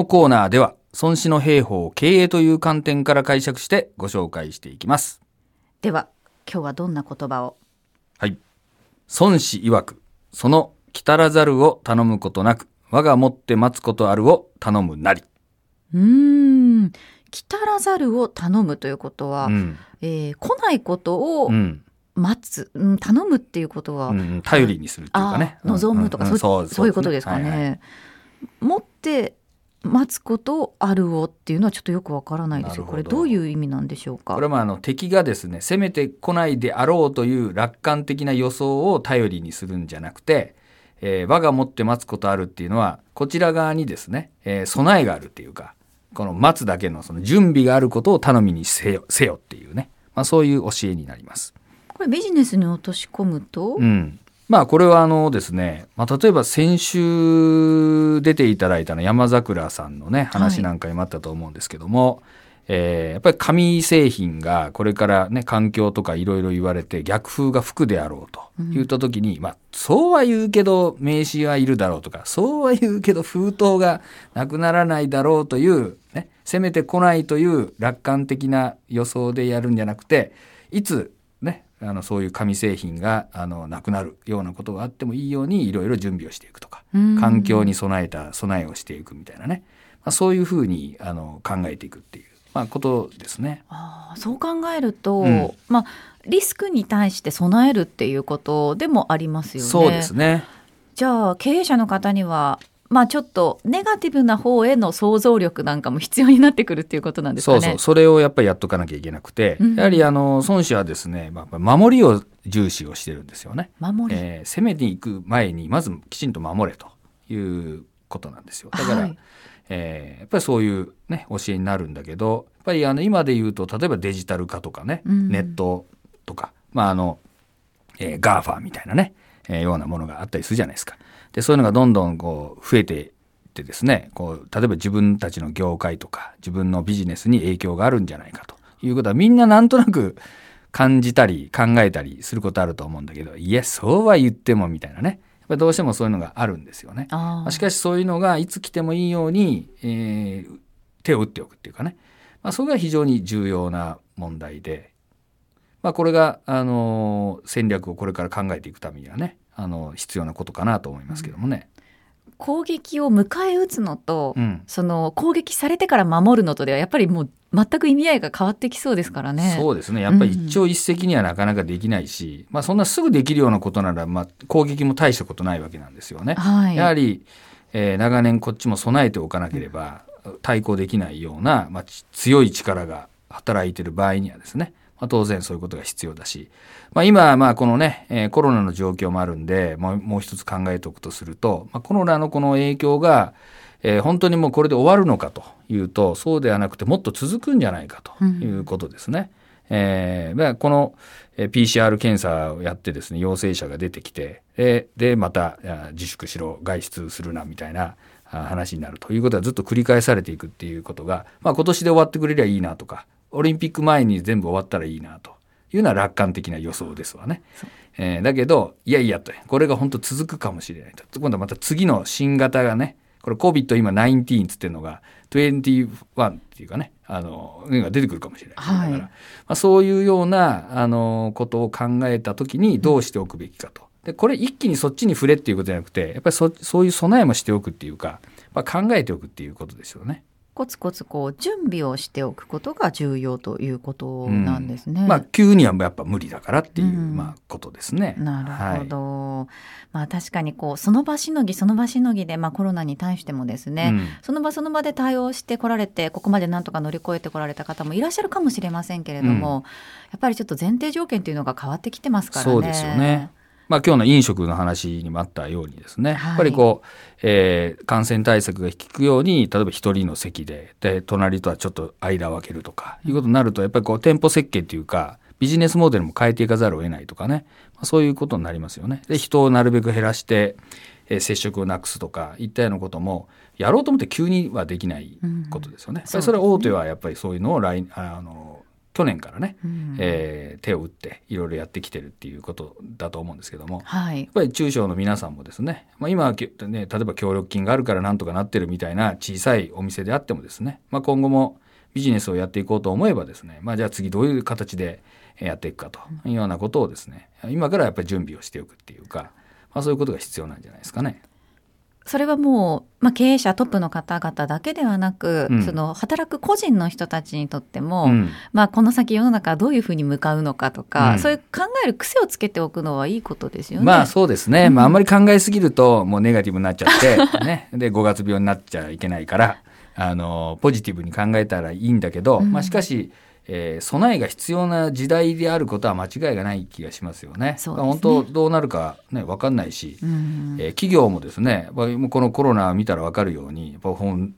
のコーナーでは、孫子の兵法を経営という観点から解釈してご紹介していきます。では今日はどんな言葉を？はい。孫子曰く、その来たらざるを頼むことなく、我がもって待つことあるを頼むなり。うーん来たらざるを頼むということは、うん。えー来ないことをうん。待つ、うん頼むっていうことは、うん頼りにするっていうかね。望むとか、そういうことですかね。はいはい持って待つことあるをっていうのはちょっとよくわからないですよ。これどういう意味なんでしょうか？これもあの敵がですね攻めてこないであろうという楽観的な予想を頼りにするんじゃなくて、えー我が持って待つことあるっていうのはこちら側にですね、えー備えがあるっていうかこの待つだけのその準備があることを頼みにせよせよっていうね、まあ、そういう教えになります。これビジネスに落とし込むと、うんまあこれはあのですね、まあ、例えば先週出ていただいたの山桜さんのね話なんかにもあったと思うんですけども、えーやっぱり紙製品がこれからね環境とかいろいろ言われて逆風が吹くであろうと言った時に、まあそうは言うけど名刺はいるだろうとかそうは言うけど封筒がなくならないだろうという、ね、攻めてこないという楽観的な予想でやるんじゃなくていつねあのそういう紙製品があのなくなるようなことがあってもいいようにいろいろ準備をしていくとかうん環境に備えた備えをしていくみたいなね、まあ、そういうふうにあの考えていくっていう、まあ、ことですね。あーそう考えると、うんまあリスクに対して備えるっていうことでもありますよね。そうですね。じゃあ経営者の方にはまあちょっとネガティブな方への想像力なんかも必要になってくるっていうことなんですかね。そうそうそれをやっぱりやっとかなきゃいけなくて、うんやはりあの孫子はですね、まあ、守りを重視をしてるんですよね。守り、えー攻めに行く前にまずきちんと守れということなんですよ。だから、はいえーやっぱりそういう、ね、教えになるんだけどやっぱりあの今で言うと例えばデジタル化とかね、うんネットとか、まああのえー、 GAFA みたいなね、えーようなものがあったりするじゃないですか。でそういうのがどんどんこう増えていってですねこう例えば自分たちの業界とか自分のビジネスに影響があるんじゃないかと。いうことはみんななんとなく感じたり考えたりすることあると思うんだけどいやそうは言ってもみたいなね。やっぱりどうしてもそういうのがあるんですよね。しかしそういうのがいつ来てもいいように、えー手を打っておくっていうかね、まあ、それが非常に重要な問題で、まあ、これが、あのー戦略をこれから考えていくためにはねあの必要なことかなと思いますけどもね。攻撃を迎え撃つのと、うんその攻撃されてから守るのとではやっぱりもう全く意味合いが変わってきそうですからね。そうですねやっぱり一朝一夕にはなかなかできないし、まあ、そんなすぐできるようなことなら、まあ、攻撃も大したことないわけなんですよね。はい、やはり、えー長年こっちも備えておかなければ対抗できないような、まあ、ち強い力が働いている場合にはですね、まあ、当然そういうことが必要だし、まあ、今まあこのね、えーコロナの状況もあるんでもうもう一つ考えておくとすると、まあ、コロナのこの影響が、えー本当にもうこれで終わるのかというとそうではなくてもっと続くんじゃないかということですね。えーだからこのえー PCR 検査をやってですね陽性者が出てきてででまた自粛しろ外出するなみたいなあ話になるということはずっと繰り返されていくっていうことが、まあ、今年で終わってくれりゃいいなとかオリンピック前に全部終わったらいいなと。いうのは楽観的な予想ですわね。えーだけどいやいやと。これが本当続くかもしれないと。今度はまた次の新型がねこれ COVID 今19つってるのが21っていうかねあのが出てくるかもしれない、はい。だから、まあ、そういうようなあのことを考えた時にどうしておくべきかと。でこれ一気にそっちに触れっていうことじゃなくてやっぱりそそういう備えもしておくっていうか、まあ、考えておくっていうことですよね。コツコツこう準備をしておくことが重要ということなんですね。まあ急にはやっぱ無理だからっていう、うんまあ、ことですね。なるはいほど、まあ確かにこうその場しのぎその場しのぎで、まあ、コロナに対してもですね、うんその場その場で対応してこられてここまでなんとか乗り越えてこられた方もいらっしゃるかもしれませんけれども、やっぱりちょっと前提条件というのが変わってきてますからね。そうですよね。まあ、今日の飲食の話にもあったようにですね、はい。やっぱりこう、えー感染対策が効くように例えば一人の席でで隣とはちょっと間を空けるとかいうことになるとやっぱりこう店舗設計っていうかビジネスモデルも変えていかざるを得ないとかね、まあ、そういうことになりますよね。で人をなるべく減らして、えー接触をなくすとかいったようなこともやろうと思って急にはできないことですよね。うんそれは大手はやっぱりそういうのを来あの去年からね、うん。えー手を打っていろいろやってきてるっていうことだと思うんですけども、はい。やっぱり中小の皆さんもですね、まあ、今ね、例えば協力金があるからなんとかなってるみたいな小さいお店であってもですね、まあ、今後もビジネスをやっていこうと思えばですね、まあ、じゃあ次どういう形でやっていくかというようなことをですね今からやっぱり準備をしておくっていうか、まあ、そういうことが必要なんじゃないですかね。それはもう、まあ、経営者トップの方々だけではなく、うん。その働く個人の人たちにとっても、うん。まあ、この先世の中はどういうふうに向かうのかとか、うん。そういう考える癖をつけておくのはいいことですよね。まあそうですね、まあ、あんまり考えすぎるともうネガティブになっちゃって、ね、で5月病になっちゃいけないからあのポジティブに考えたらいいんだけど、うん。まあ、しかし、えー備えが必要な時代であることは間違いがない気がしますよね。ね本当どうなるか、ね、分かんないし、うんえー企業もですねこのコロナ見たら分かるように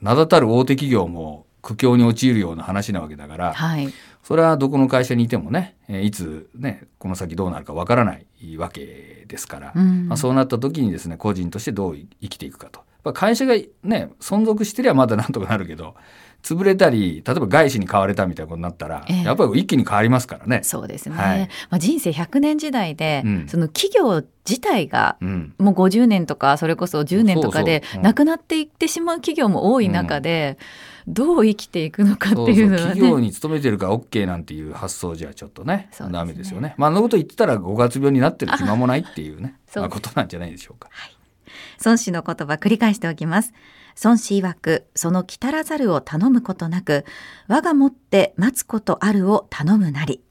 名だたる大手企業も苦境に陥るような話なわけだから、はい、それはどこの会社にいてもね、えーいつね、この先どうなるかわからないわけですから、うんまあ、そうなった時にですね、個人としてどう生きていくかと。まあ会社がね、存続してりゃまだなんとかなるけど、潰れたり、例えば外資に買われたみたいなことになったら、ええ。やっぱり一気に変わりますからね。そうですね、はい。まあ、人生100年時代で、うん。その企業自体がうん。もう50年とかそれこそ10年とかでなくなっていってしまう企業も多い中で、どう生きていくのかっていうのはね。企業に勤めてるから OK なんていう発想じゃちょっとねね。ダメですよね。まあ、あんなこと言ってたら5月病になってる暇もないっていうね、まあ、ことなんじゃないでしょうか。孫子の言葉繰り返しておきます。孫子曰く、その来たらざるを頼むことなく、我が持って待つことあるを頼むなり。